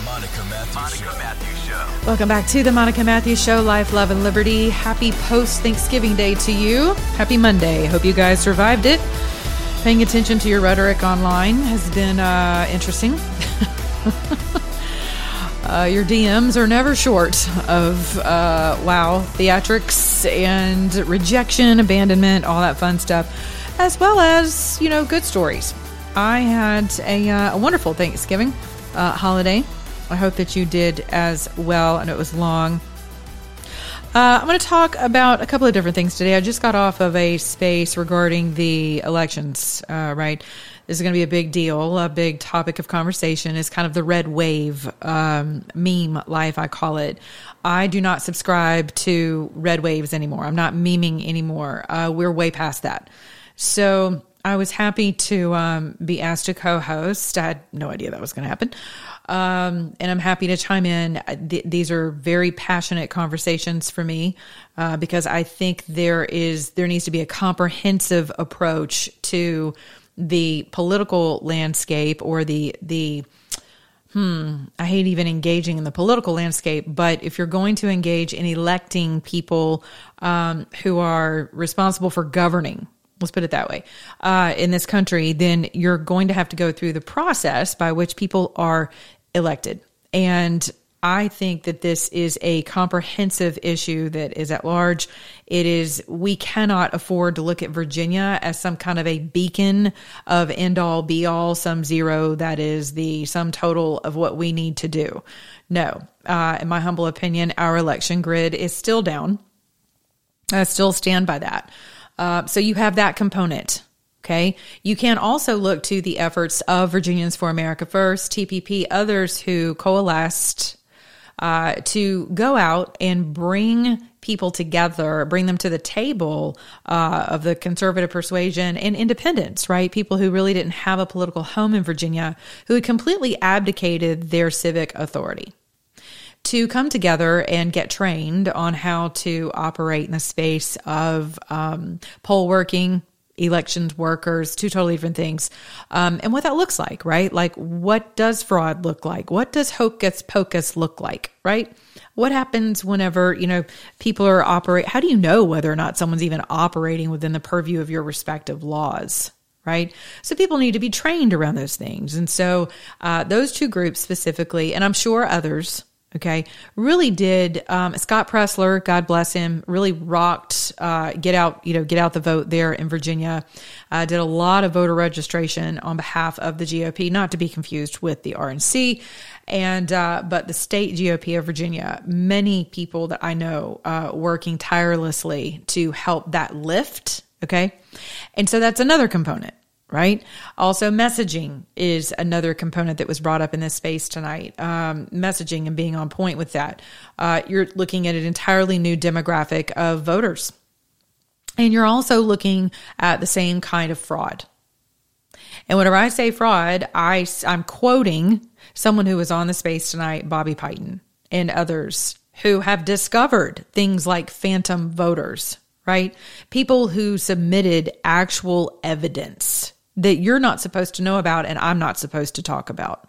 The Monica Matthews Monica Show. Matthews Show. Welcome back to the Monica Matthews Show, Life, Love, and Liberty. Happy post Thanksgiving Day to you. Happy Monday. Hope you guys survived it. Paying attention to your rhetoric online has been uh, interesting. uh, your DMs are never short of, uh, wow, theatrics and rejection, abandonment, all that fun stuff, as well as, you know, good stories. I had a, uh, a wonderful Thanksgiving uh, holiday. I hope that you did as well, and it was long. Uh, I'm going to talk about a couple of different things today. I just got off of a space regarding the elections, uh, right? This is going to be a big deal, a big topic of conversation. Is kind of the red wave um, meme life, I call it. I do not subscribe to red waves anymore. I'm not memeing anymore. Uh, we're way past that. So I was happy to um, be asked to co-host. I had no idea that was going to happen, um, and I'm happy to chime in. Th- these are very passionate conversations for me uh, because I think there is there needs to be a comprehensive approach to the political landscape or the the hmm, I hate even engaging in the political landscape, but if you're going to engage in electing people um, who are responsible for governing, let's put it that way, uh, in this country, then you're going to have to go through the process by which people are elected. And I think that this is a comprehensive issue that is at large. It is, we cannot afford to look at Virginia as some kind of a beacon of end all be all, some zero that is the sum total of what we need to do. No, uh, in my humble opinion, our election grid is still down. I still stand by that. Uh, so you have that component. Okay. You can also look to the efforts of Virginians for America First, TPP, others who coalesced uh, to go out and bring people together, bring them to the table uh, of the conservative persuasion and independence, right? People who really didn't have a political home in Virginia, who had completely abdicated their civic authority to come together and get trained on how to operate in the space of um, poll working, elections workers, two totally different things. Um, and what that looks like, right? Like, what does fraud look like? What does hocus pocus look like, right? What happens whenever, you know, people are operate? How do you know whether or not someone's even operating within the purview of your respective laws? Right. So people need to be trained around those things. And so, uh, those two groups specifically, and I'm sure others, okay really did um, scott presler god bless him really rocked uh, get out you know get out the vote there in virginia. Uh, did a lot of voter registration on behalf of the gop not to be confused with the rnc and uh, but the state gop of virginia many people that i know uh, working tirelessly to help that lift okay? And so that's another component right? Also, messaging is another component that was brought up in this space tonight. Um, messaging and being on point with that. Uh, you're looking at an entirely new demographic of voters. And you're also looking at the same kind of fraud. And whenever I say fraud, I, I'm quoting someone who was on the space tonight, Bobby Piton, and others who have discovered things like phantom voters, right? People who submitted actual evidence that you're not supposed to know about and I'm not supposed to talk about.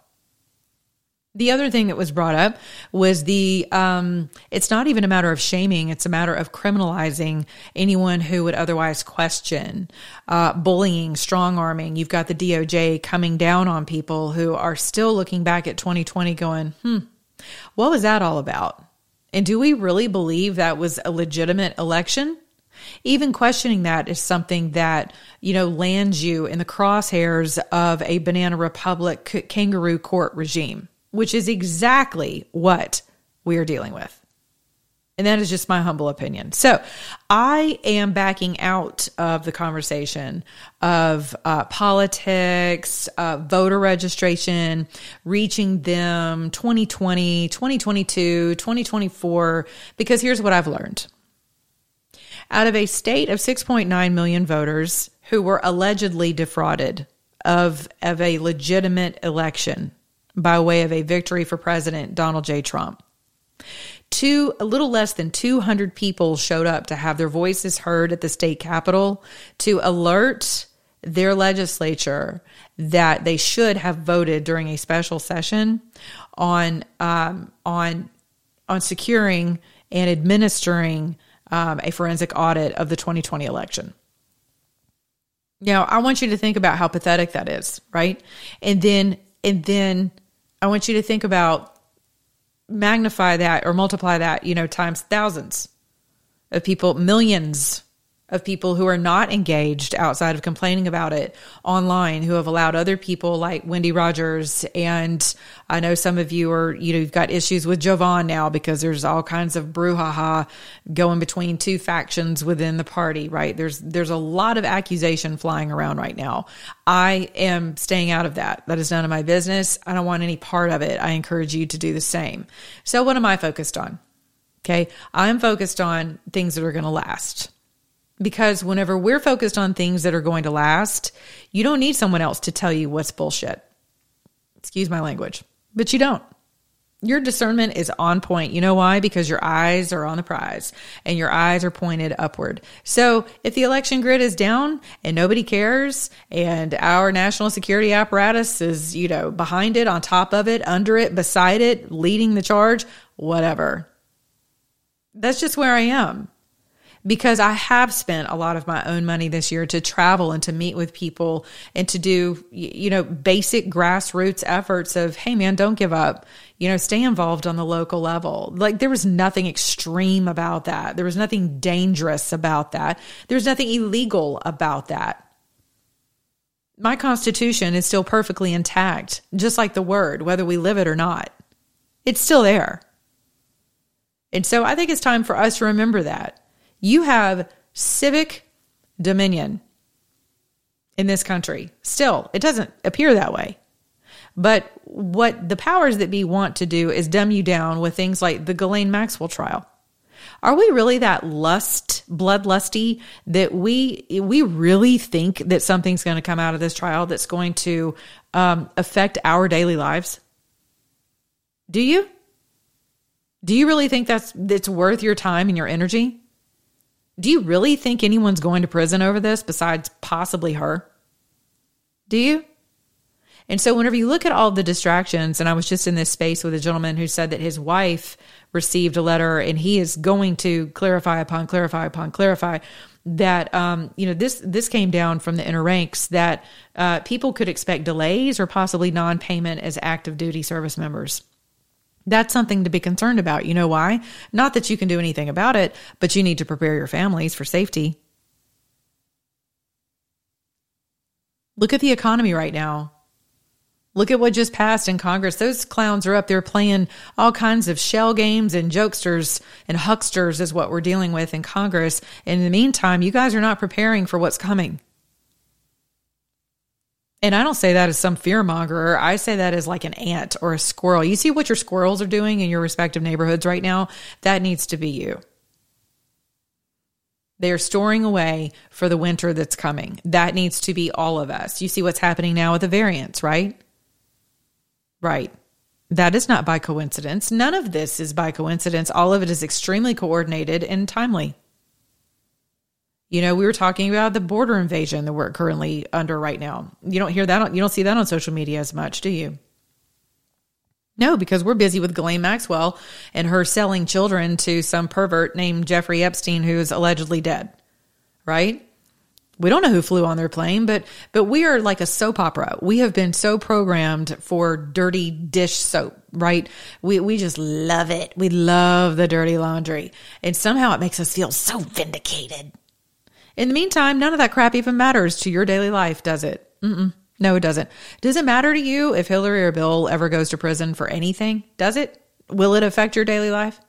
The other thing that was brought up was the um, it's not even a matter of shaming, it's a matter of criminalizing anyone who would otherwise question uh, bullying, strong arming. You've got the DOJ coming down on people who are still looking back at 2020 going, hmm, what was that all about? And do we really believe that was a legitimate election? Even questioning that is something that, you know, lands you in the crosshairs of a banana republic kangaroo court regime, which is exactly what we are dealing with. And that is just my humble opinion. So I am backing out of the conversation of uh, politics, uh, voter registration, reaching them 2020, 2022, 2024, because here's what I've learned. Out of a state of 6.9 million voters who were allegedly defrauded of, of a legitimate election by way of a victory for President Donald J. Trump, two a little less than 200 people showed up to have their voices heard at the state capitol to alert their legislature that they should have voted during a special session on um, on on securing and administering um, a forensic audit of the 2020 election. Now, I want you to think about how pathetic that is, right? And then and then I want you to think about magnify that or multiply that, you know, times thousands of people, millions of people who are not engaged outside of complaining about it online, who have allowed other people like Wendy Rogers. And I know some of you are, you know, you've got issues with Jovan now because there's all kinds of brouhaha going between two factions within the party, right? There's, there's a lot of accusation flying around right now. I am staying out of that. That is none of my business. I don't want any part of it. I encourage you to do the same. So what am I focused on? Okay. I'm focused on things that are going to last because whenever we're focused on things that are going to last, you don't need someone else to tell you what's bullshit. Excuse my language, but you don't. Your discernment is on point. You know why? Because your eyes are on the prize and your eyes are pointed upward. So if the election grid is down and nobody cares and our national security apparatus is, you know, behind it, on top of it, under it, beside it, leading the charge, whatever. That's just where I am because I have spent a lot of my own money this year to travel and to meet with people and to do, you know, basic grassroots efforts of, hey, man, don't give up. You know, stay involved on the local level. Like there was nothing extreme about that. There was nothing dangerous about that. There's nothing illegal about that. My Constitution is still perfectly intact, just like the word, whether we live it or not. It's still there. And so I think it's time for us to remember that. You have civic dominion in this country. Still, it doesn't appear that way. But what the powers that be want to do is dumb you down with things like the Ghislaine Maxwell trial. Are we really that lust, bloodlusty that we we really think that something's going to come out of this trial that's going to um, affect our daily lives? Do you? Do you really think that's that's worth your time and your energy? Do you really think anyone's going to prison over this besides possibly her? Do you? And so, whenever you look at all the distractions, and I was just in this space with a gentleman who said that his wife received a letter and he is going to clarify upon clarify upon clarify that um, you know this this came down from the inner ranks that uh, people could expect delays or possibly non-payment as active duty service members. That's something to be concerned about. You know why? Not that you can do anything about it, but you need to prepare your families for safety. Look at the economy right now. Look at what just passed in Congress. Those clowns are up there playing all kinds of shell games and jokesters and hucksters, is what we're dealing with in Congress. And in the meantime, you guys are not preparing for what's coming. And I don't say that as some fear mongerer. I say that as like an ant or a squirrel. You see what your squirrels are doing in your respective neighborhoods right now? That needs to be you. They are storing away for the winter that's coming. That needs to be all of us. You see what's happening now with the variants, right? Right. That is not by coincidence. None of this is by coincidence. All of it is extremely coordinated and timely. You know, we were talking about the border invasion that we're currently under right now. You don't hear that, on, you don't see that on social media as much, do you? No, because we're busy with Ghislaine Maxwell and her selling children to some pervert named Jeffrey Epstein, who is allegedly dead. Right? We don't know who flew on their plane, but but we are like a soap opera. We have been so programmed for dirty dish soap, right? We we just love it. We love the dirty laundry, and somehow it makes us feel so vindicated. In the meantime, none of that crap even matters to your daily life, does it? Mm-mm. No, it doesn't. Does it matter to you if Hillary or Bill ever goes to prison for anything? Does it? Will it affect your daily life?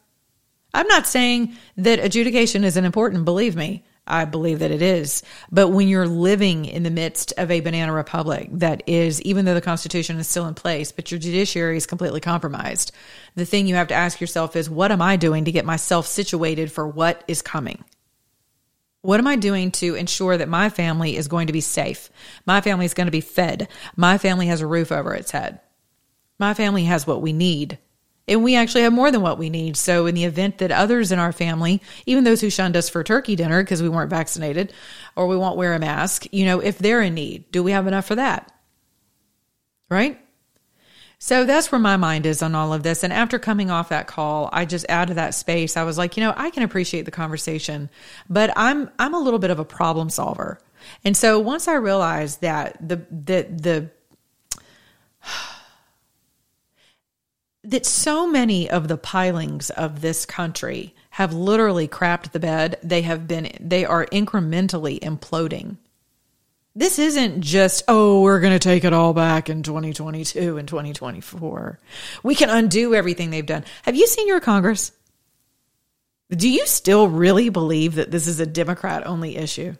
I'm not saying that adjudication isn't important, believe me. I believe that it is. But when you're living in the midst of a banana republic that is, even though the Constitution is still in place, but your judiciary is completely compromised, the thing you have to ask yourself is what am I doing to get myself situated for what is coming? What am I doing to ensure that my family is going to be safe? My family is going to be fed. My family has a roof over its head. My family has what we need and we actually have more than what we need. So, in the event that others in our family, even those who shunned us for turkey dinner because we weren't vaccinated or we won't wear a mask, you know, if they're in need, do we have enough for that? Right? So that's where my mind is on all of this. And after coming off that call, I just out of that space, I was like, you know, I can appreciate the conversation, but I'm I'm a little bit of a problem solver. And so once I realized that the the the that so many of the pilings of this country have literally crapped the bed. They have been, they are incrementally imploding. This isn't just, oh, we're going to take it all back in 2022 and 2024. We can undo everything they've done. Have you seen your Congress? Do you still really believe that this is a Democrat only issue?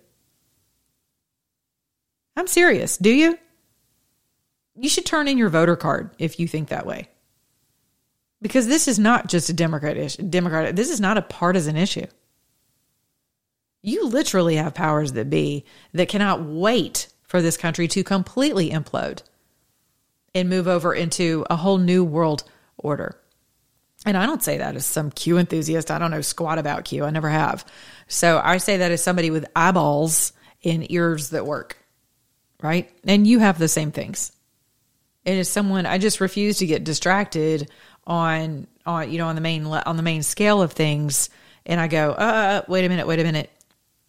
I'm serious. Do you? You should turn in your voter card if you think that way because this is not just a Democrat issue. Democrat, this is not a partisan issue. You literally have powers that be that cannot wait for this country to completely implode and move over into a whole new world order. And I don't say that as some Q enthusiast. I don't know squat about Q. I never have. So I say that as somebody with eyeballs and ears that work, right? And you have the same things. And as someone, I just refuse to get distracted on on you know on the main on the main scale of things and I go, uh, wait a minute, wait a minute.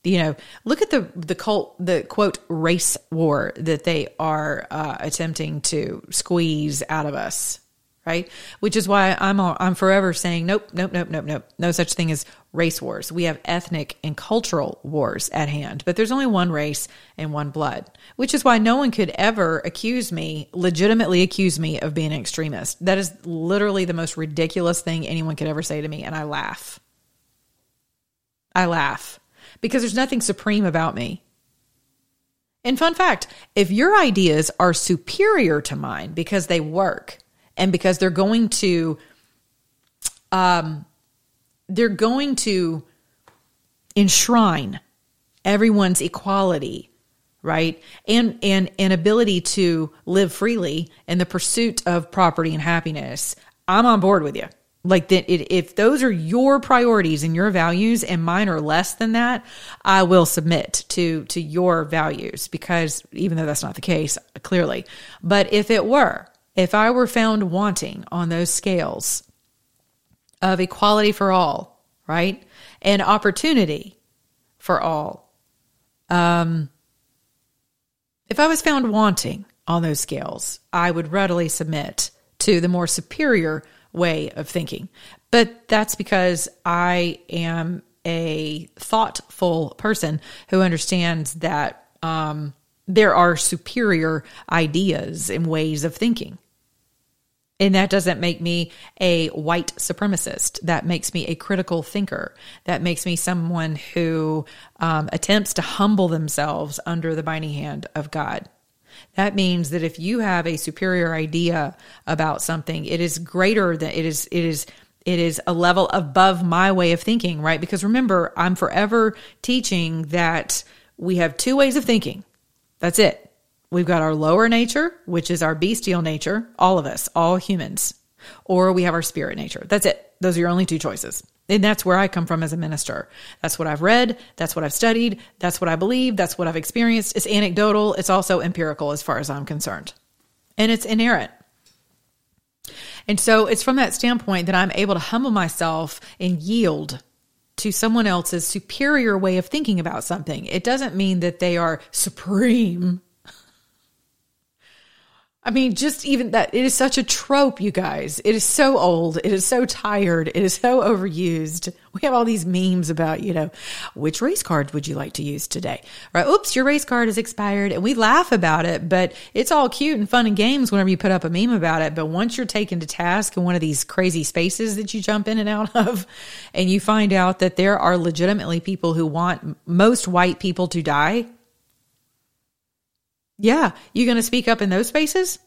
You know, look at the the cult the quote race war that they are uh, attempting to squeeze out of us right? Which is why I'm I'm forever saying nope, nope, nope, nope, nope. No such thing as race wars. We have ethnic and cultural wars at hand, but there's only one race and one blood. Which is why no one could ever accuse me, legitimately accuse me of being an extremist. That is literally the most ridiculous thing anyone could ever say to me, and I laugh. I laugh because there's nothing supreme about me. And fun fact, if your ideas are superior to mine because they work, and because they're going to um they're going to enshrine everyone's equality right and and an ability to live freely in the pursuit of property and happiness i'm on board with you like that if those are your priorities and your values and mine are less than that i will submit to to your values because even though that's not the case clearly but if it were if I were found wanting on those scales of equality for all, right? And opportunity for all. Um, if I was found wanting on those scales, I would readily submit to the more superior way of thinking. But that's because I am a thoughtful person who understands that um, there are superior ideas and ways of thinking. And that doesn't make me a white supremacist. That makes me a critical thinker. That makes me someone who um, attempts to humble themselves under the binding hand of God. That means that if you have a superior idea about something, it is greater than it is, it is, it is a level above my way of thinking, right? Because remember, I'm forever teaching that we have two ways of thinking. That's it. We've got our lower nature, which is our bestial nature, all of us, all humans, or we have our spirit nature. That's it. Those are your only two choices. And that's where I come from as a minister. That's what I've read. That's what I've studied. That's what I believe. That's what I've experienced. It's anecdotal. It's also empirical as far as I'm concerned. And it's inerrant. And so it's from that standpoint that I'm able to humble myself and yield to someone else's superior way of thinking about something. It doesn't mean that they are supreme I mean, just even that, it is such a trope, you guys. It is so old. It is so tired. It is so overused. We have all these memes about, you know, which race card would you like to use today? Right? Oops, your race card is expired. And we laugh about it, but it's all cute and fun and games whenever you put up a meme about it. But once you're taken to task in one of these crazy spaces that you jump in and out of, and you find out that there are legitimately people who want most white people to die, yeah, You're going to speak up in those spaces?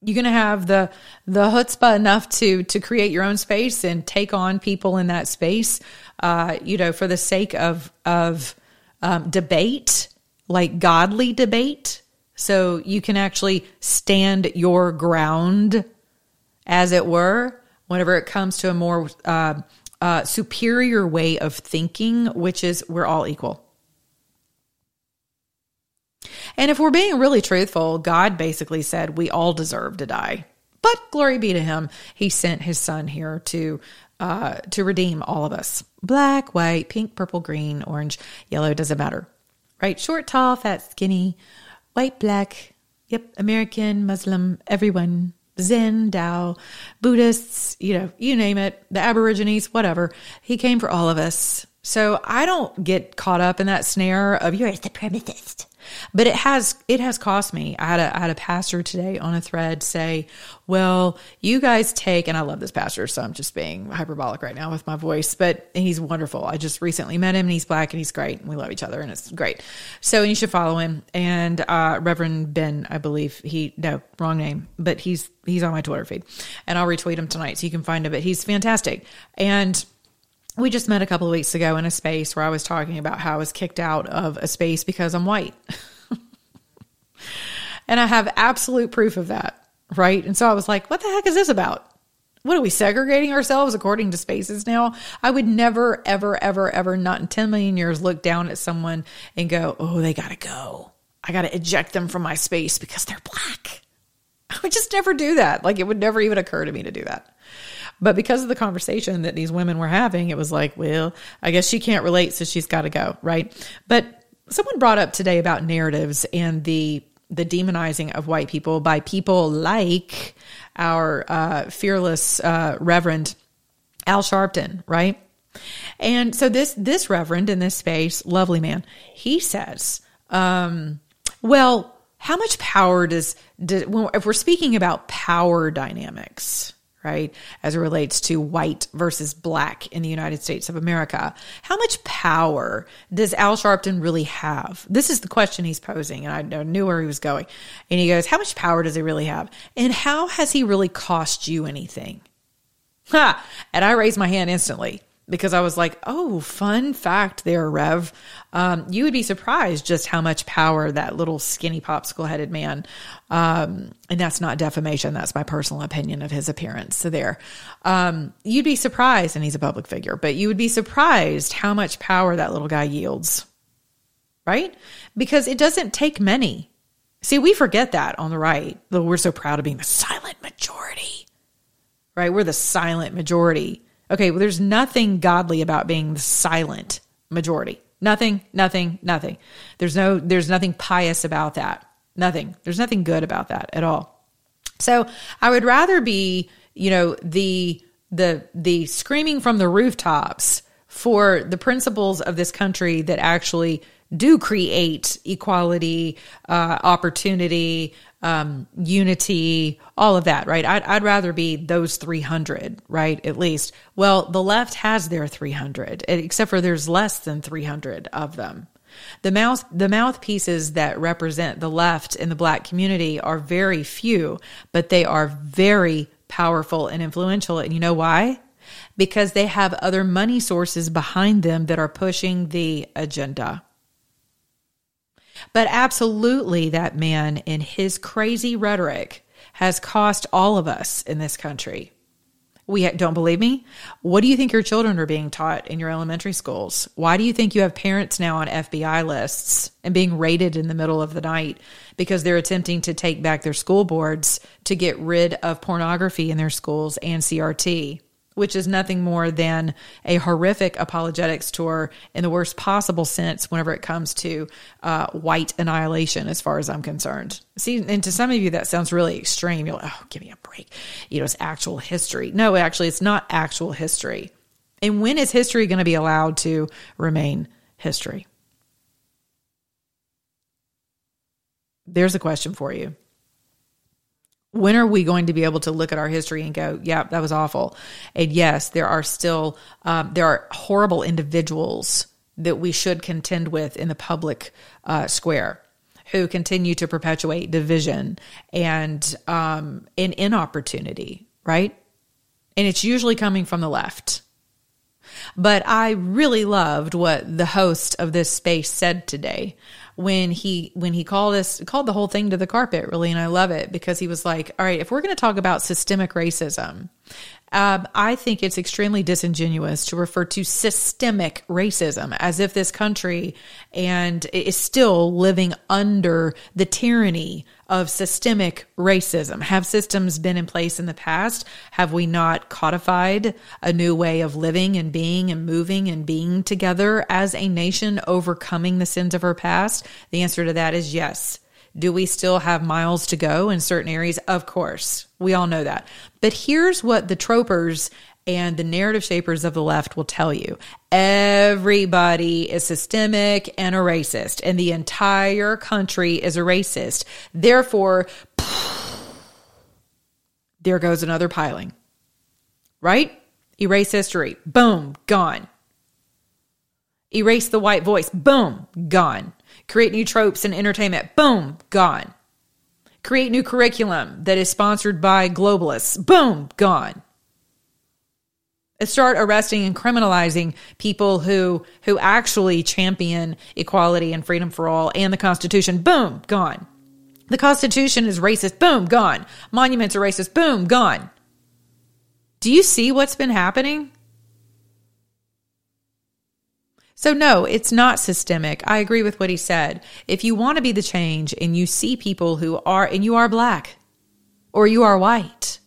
You're going to have the the chutzpah enough to to create your own space and take on people in that space, uh, you know, for the sake of of um, debate, like godly debate, so you can actually stand your ground, as it were, whenever it comes to a more uh, uh, superior way of thinking, which is we're all equal. And if we're being really truthful, God basically said we all deserve to die. But glory be to him, he sent his son here to uh, to redeem all of us. Black, white, pink, purple, green, orange, yellow, doesn't matter. Right? Short, tall, fat, skinny, white, black, yep, American, Muslim, everyone, Zen, Tao, Buddhists, you know, you name it, the Aborigines, whatever. He came for all of us. So I don't get caught up in that snare of you're a supremacist but it has it has cost me. I had a I had a pastor today on a thread say, "Well, you guys take," and I love this pastor, so I'm just being hyperbolic right now with my voice, but he's wonderful. I just recently met him, and he's black, and he's great, and we love each other, and it's great. So you should follow him. And uh, Reverend Ben, I believe he no wrong name, but he's he's on my Twitter feed, and I'll retweet him tonight so you can find him. But he's fantastic, and we just met a couple of weeks ago in a space where I was talking about how I was kicked out of a space because I'm white. and I have absolute proof of that, right? And so I was like, what the heck is this about? What are we segregating ourselves according to spaces now? I would never, ever, ever, ever, not in 10 million years, look down at someone and go, oh, they got to go. I got to eject them from my space because they're black. I would just never do that. Like it would never even occur to me to do that. But because of the conversation that these women were having, it was like, well, I guess she can't relate, so she's got to go, right? But someone brought up today about narratives and the the demonizing of white people by people like our uh, fearless uh, Reverend Al Sharpton, right? And so this this Reverend in this space, lovely man, he says, um, well, how much power does, does if we're speaking about power dynamics, right, as it relates to white versus black in the United States of America. How much power does Al Sharpton really have? This is the question he's posing, and I knew where he was going. And he goes, How much power does he really have? And how has he really cost you anything? Ha! And I raised my hand instantly because I was like, oh, fun fact there, Rev. Um, you would be surprised just how much power that little skinny popsicle headed man, um, and that's not defamation, that's my personal opinion of his appearance. So there, um, you'd be surprised, and he's a public figure, but you would be surprised how much power that little guy yields, right? Because it doesn't take many. See, we forget that on the right, though we're so proud of being the silent majority, right? We're the silent majority Okay, well, there's nothing godly about being the silent majority. Nothing, nothing, nothing. There's no, there's nothing pious about that. Nothing. There's nothing good about that at all. So I would rather be, you know, the the the screaming from the rooftops for the principles of this country that actually do create equality, uh, opportunity, um, unity, all of that, right? I'd, I'd rather be those 300, right? At least. Well, the left has their 300, except for there's less than 300 of them. The mouth, the mouthpieces that represent the left in the black community are very few, but they are very powerful and influential. And you know why? Because they have other money sources behind them that are pushing the agenda. But absolutely, that man in his crazy rhetoric has cost all of us in this country. We don't believe me? What do you think your children are being taught in your elementary schools? Why do you think you have parents now on FBI lists and being raided in the middle of the night because they're attempting to take back their school boards to get rid of pornography in their schools and CRT? Which is nothing more than a horrific apologetics tour in the worst possible sense whenever it comes to uh, white annihilation, as far as I'm concerned. See, and to some of you, that sounds really extreme. You're like, oh, give me a break. You know, it's actual history. No, actually, it's not actual history. And when is history going to be allowed to remain history? There's a question for you when are we going to be able to look at our history and go, yeah, that was awful? And yes, there are still, um, there are horrible individuals that we should contend with in the public uh, square who continue to perpetuate division and um, an inopportunity, right? And it's usually coming from the left. But I really loved what the host of this space said today when he when he called us called the whole thing to the carpet really and i love it because he was like all right if we're going to talk about systemic racism um, I think it's extremely disingenuous to refer to systemic racism as if this country and is still living under the tyranny of systemic racism. Have systems been in place in the past? Have we not codified a new way of living and being and moving and being together as a nation, overcoming the sins of our past? The answer to that is yes. Do we still have miles to go in certain areas? Of course. We all know that. But here's what the tropers and the narrative shapers of the left will tell you everybody is systemic and a racist, and the entire country is a racist. Therefore, there goes another piling. Right? Erase history. Boom, gone. Erase the white voice. Boom, gone. Create new tropes and entertainment. Boom, gone. Create new curriculum that is sponsored by globalists. Boom, gone. Start arresting and criminalizing people who who actually champion equality and freedom for all and the Constitution. Boom, gone. The Constitution is racist. Boom, gone. Monuments are racist. Boom, gone. Do you see what's been happening? So, no, it's not systemic. I agree with what he said. If you want to be the change and you see people who are, and you are black, or you are white,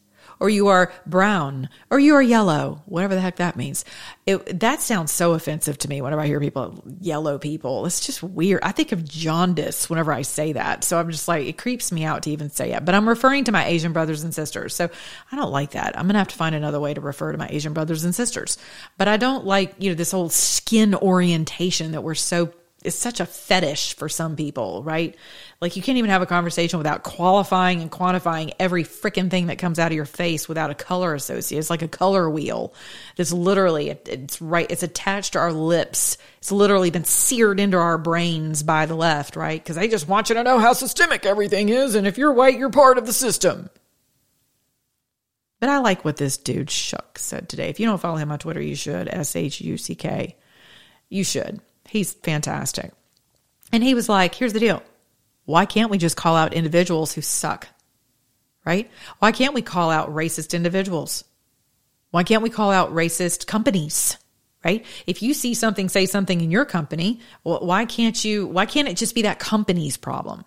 or you are brown, or you are yellow, whatever the heck that means. It, that sounds so offensive to me whenever I hear people, yellow people. It's just weird. I think of jaundice whenever I say that. So I'm just like, it creeps me out to even say it. But I'm referring to my Asian brothers and sisters. So I don't like that. I'm going to have to find another way to refer to my Asian brothers and sisters. But I don't like, you know, this whole skin orientation that we're so is such a fetish for some people, right? Like you can't even have a conversation without qualifying and quantifying every freaking thing that comes out of your face without a color associated. It's like a color wheel. It's literally it's right it's attached to our lips. It's literally been seared into our brains by the left, right? Cuz they just want you to know how systemic everything is and if you're white, you're part of the system. But I like what this dude Shuck said today. If you don't follow him on Twitter, you should. S H U C K. You should He's fantastic. And he was like, here's the deal. Why can't we just call out individuals who suck? Right? Why can't we call out racist individuals? Why can't we call out racist companies? Right? If you see something, say something in your company, why can't you, why can't it just be that company's problem?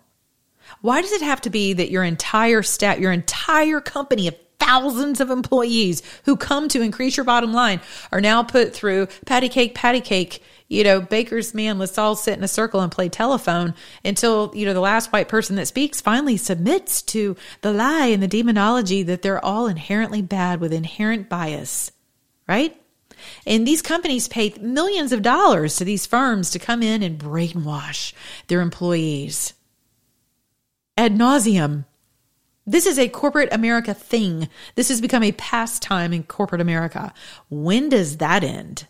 Why does it have to be that your entire staff, your entire company of thousands of employees who come to increase your bottom line are now put through patty cake, patty cake, you know, baker's man, let's all sit in a circle and play telephone until, you know, the last white person that speaks finally submits to the lie and the demonology that they're all inherently bad with inherent bias, right? And these companies pay millions of dollars to these firms to come in and brainwash their employees ad nauseum. This is a corporate America thing. This has become a pastime in corporate America. When does that end?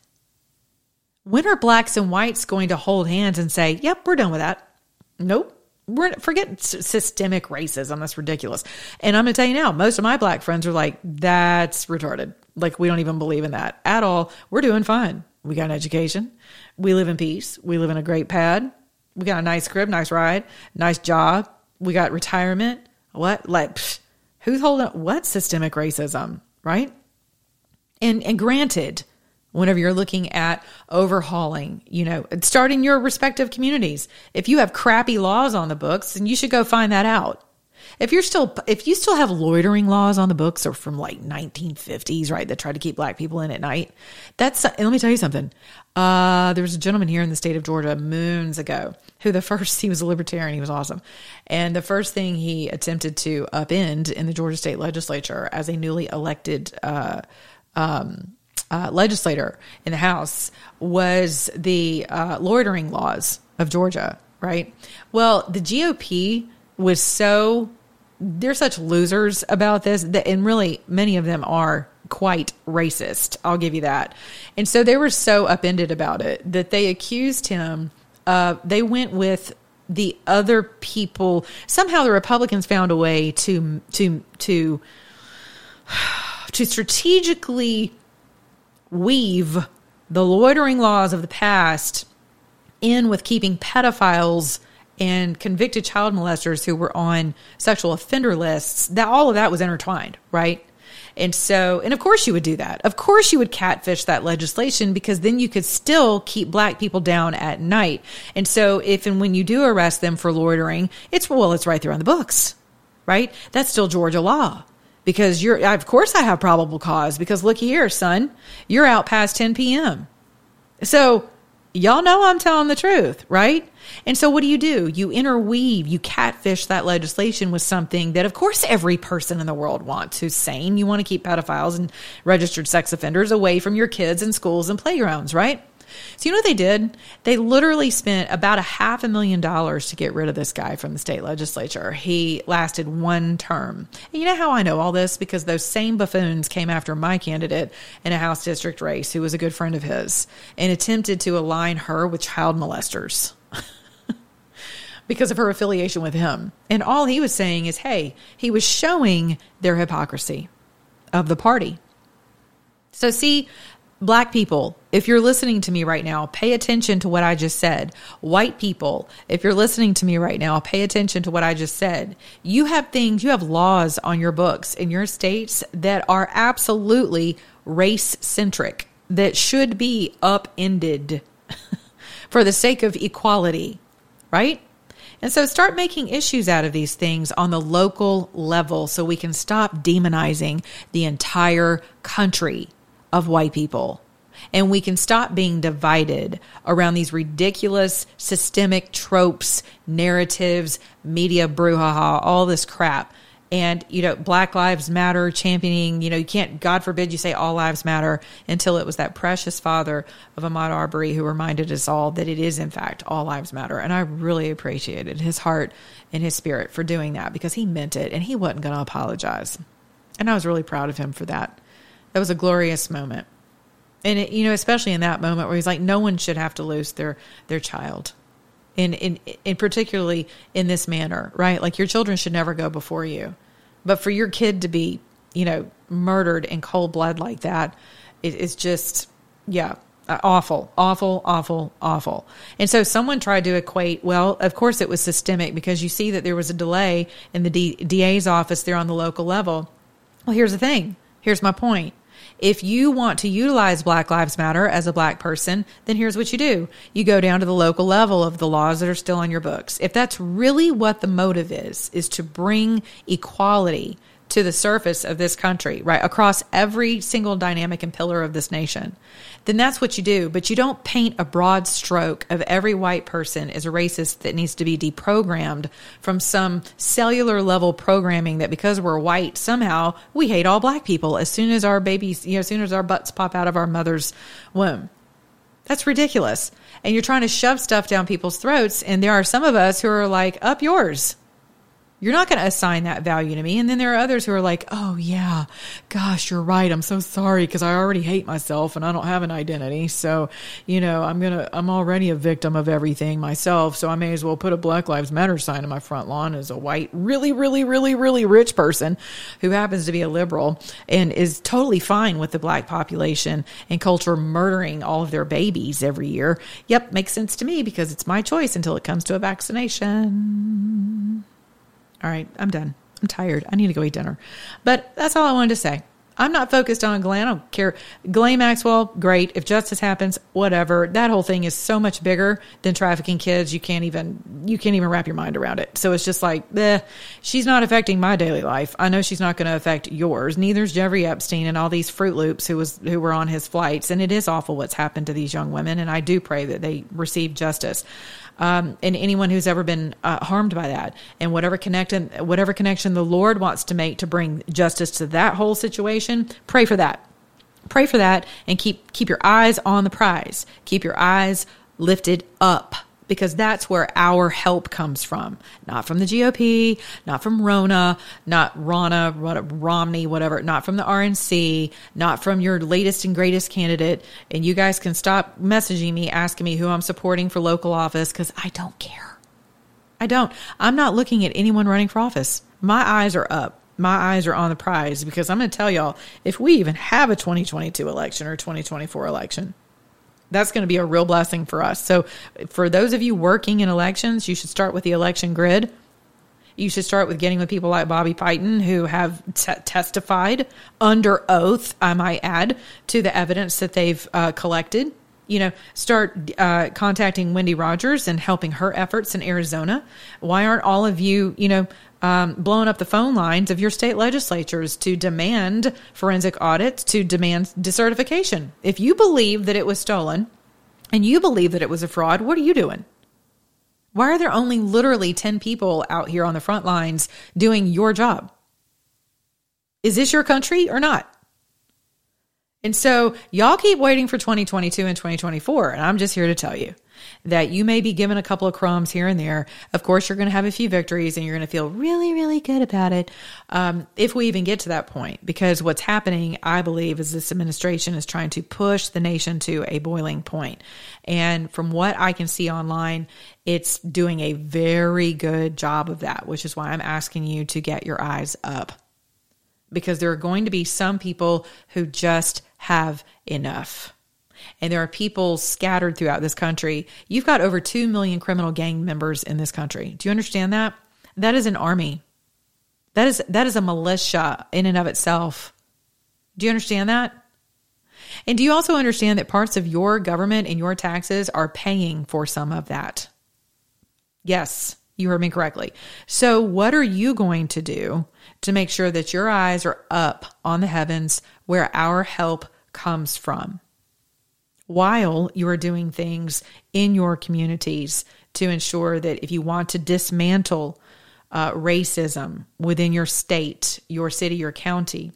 When are blacks and whites going to hold hands and say, yep, we're done with that? Nope. We're forget systemic racism. That's ridiculous. And I'm going to tell you now, most of my black friends are like, that's retarded. Like, we don't even believe in that at all. We're doing fine. We got an education. We live in peace. We live in a great pad. We got a nice crib, nice ride, nice job. We got retirement. What? Like, psh, who's holding what systemic racism, right? And and granted, whenever you're looking at overhauling, you know, starting your respective communities, if you have crappy laws on the books, then you should go find that out. If you're still, if you still have loitering laws on the books or from like 1950s, right, that try to keep black people in at night, that's, let me tell you something. Uh, there was a gentleman here in the state of Georgia moons ago who the first, he was a libertarian, he was awesome. And the first thing he attempted to upend in the Georgia state legislature as a newly elected, uh, um, uh, legislator in the House was the uh, loitering laws of Georgia, right? Well, the GOP was so they're such losers about this that, and really many of them are quite racist. I'll give you that. And so they were so upended about it that they accused him. They went with the other people. Somehow the Republicans found a way to to to to strategically weave the loitering laws of the past in with keeping pedophiles and convicted child molesters who were on sexual offender lists that all of that was intertwined right? And so and of course you would do that. Of course you would catfish that legislation because then you could still keep black people down at night. And so if and when you do arrest them for loitering it's well it's right there on the books right? That's still georgia law because you're of course I have probable cause because look here, son, you're out past 10 p.m. So y'all know I'm telling the truth, right? And so what do you do? You interweave, you catfish that legislation with something that of course every person in the world wants who's sane. You want to keep pedophiles and registered sex offenders away from your kids and schools and playgrounds, right? So you know what they did? They literally spent about a half a million dollars to get rid of this guy from the state legislature. He lasted one term. And you know how I know all this? Because those same buffoons came after my candidate in a House district race, who was a good friend of his, and attempted to align her with child molesters. because of her affiliation with him. And all he was saying is, hey, he was showing their hypocrisy of the party. So, see, Black people, if you're listening to me right now, pay attention to what I just said. White people, if you're listening to me right now, pay attention to what I just said. You have things, you have laws on your books in your states that are absolutely race centric, that should be upended for the sake of equality, right? And so start making issues out of these things on the local level so we can stop demonizing the entire country of white people. And we can stop being divided around these ridiculous systemic tropes, narratives, media brouhaha, all this crap. And, you know, Black Lives Matter championing, you know, you can't, God forbid you say all lives matter until it was that precious father of Ahmaud Arbery who reminded us all that it is, in fact, all lives matter. And I really appreciated his heart and his spirit for doing that because he meant it and he wasn't going to apologize. And I was really proud of him for that. That was a glorious moment. And it, you know, especially in that moment where he's like, no one should have to lose their their child, in in in particularly in this manner, right? Like your children should never go before you, but for your kid to be, you know, murdered in cold blood like that, it, it's just, yeah, awful, awful, awful, awful. And so someone tried to equate, well, of course it was systemic because you see that there was a delay in the D- DA's office there on the local level. Well, here's the thing. Here's my point. If you want to utilize Black Lives Matter as a black person, then here's what you do. You go down to the local level of the laws that are still on your books. If that's really what the motive is, is to bring equality to the surface of this country, right? Across every single dynamic and pillar of this nation, then that's what you do. But you don't paint a broad stroke of every white person as a racist that needs to be deprogrammed from some cellular level programming that because we're white, somehow we hate all black people as soon as our babies, you know, as soon as our butts pop out of our mother's womb. That's ridiculous. And you're trying to shove stuff down people's throats. And there are some of us who are like, up yours you're not going to assign that value to me. And then there are others who are like, oh, yeah, gosh, you're right. I'm so sorry because I already hate myself and I don't have an identity. So, you know, I'm going to, I'm already a victim of everything myself. So I may as well put a Black Lives Matter sign in my front lawn as a white, really, really, really, really rich person who happens to be a liberal and is totally fine with the black population and culture murdering all of their babies every year. Yep, makes sense to me because it's my choice until it comes to a vaccination. All right, I'm done. I'm tired. I need to go eat dinner. But that's all I wanted to say. I'm not focused on Glenn. I don't care. Ghislaine Maxwell, great. If justice happens, whatever. That whole thing is so much bigger than trafficking kids. You can't even you can't even wrap your mind around it. So it's just like, eh, she's not affecting my daily life. I know she's not going to affect yours. Neither's Jeffrey Epstein and all these Fruit Loops who was who were on his flights. And it is awful what's happened to these young women. And I do pray that they receive justice um, and anyone who's ever been uh, harmed by that, and whatever connection, whatever connection the Lord wants to make to bring justice to that whole situation, pray for that. Pray for that, and keep keep your eyes on the prize. Keep your eyes lifted up because that's where our help comes from. Not from the GOP, not from Rona, not Ronna, Romney, whatever, not from the RNC, not from your latest and greatest candidate. And you guys can stop messaging me, asking me who I'm supporting for local office because I don't care. I don't. I'm not looking at anyone running for office. My eyes are up. My eyes are on the prize because I'm going to tell y'all if we even have a 2022 election or 2024 election, that's going to be a real blessing for us. So, for those of you working in elections, you should start with the election grid. You should start with getting with people like Bobby Piton who have t- testified under oath, I might add, to the evidence that they've uh, collected. You know, start uh, contacting Wendy Rogers and helping her efforts in Arizona. Why aren't all of you, you know, um, blowing up the phone lines of your state legislatures to demand forensic audits, to demand decertification. If you believe that it was stolen and you believe that it was a fraud, what are you doing? Why are there only literally 10 people out here on the front lines doing your job? Is this your country or not? And so y'all keep waiting for 2022 and 2024. And I'm just here to tell you that you may be given a couple of crumbs here and there. Of course, you're going to have a few victories and you're going to feel really, really good about it. Um, if we even get to that point, because what's happening, I believe, is this administration is trying to push the nation to a boiling point. And from what I can see online, it's doing a very good job of that, which is why I'm asking you to get your eyes up. Because there are going to be some people who just have enough and there are people scattered throughout this country. You've got over 2 million criminal gang members in this country. Do you understand that? That is an army. That is that is a militia in and of itself. Do you understand that? And do you also understand that parts of your government and your taxes are paying for some of that? Yes, you heard me correctly. So, what are you going to do to make sure that your eyes are up on the heavens where our help comes from? While you are doing things in your communities to ensure that if you want to dismantle uh, racism within your state, your city, your county,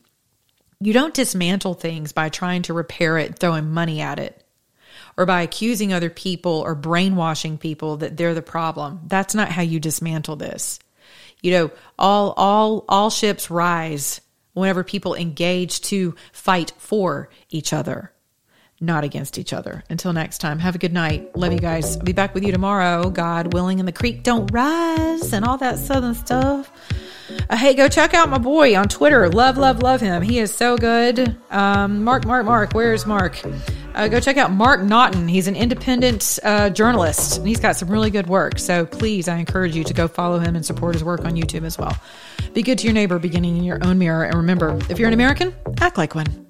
you don't dismantle things by trying to repair it, throwing money at it, or by accusing other people or brainwashing people that they're the problem. That's not how you dismantle this. You know, all all all ships rise whenever people engage to fight for each other not against each other. Until next time, have a good night. Love you guys. I'll be back with you tomorrow, God willing, and the creek don't rise and all that southern stuff. Uh, hey, go check out my boy on Twitter. Love, love, love him. He is so good. Um, Mark, Mark, Mark. Where's Mark? Uh, go check out Mark Naughton. He's an independent uh, journalist, and he's got some really good work. So please, I encourage you to go follow him and support his work on YouTube as well. Be good to your neighbor, beginning in your own mirror. And remember, if you're an American, act like one.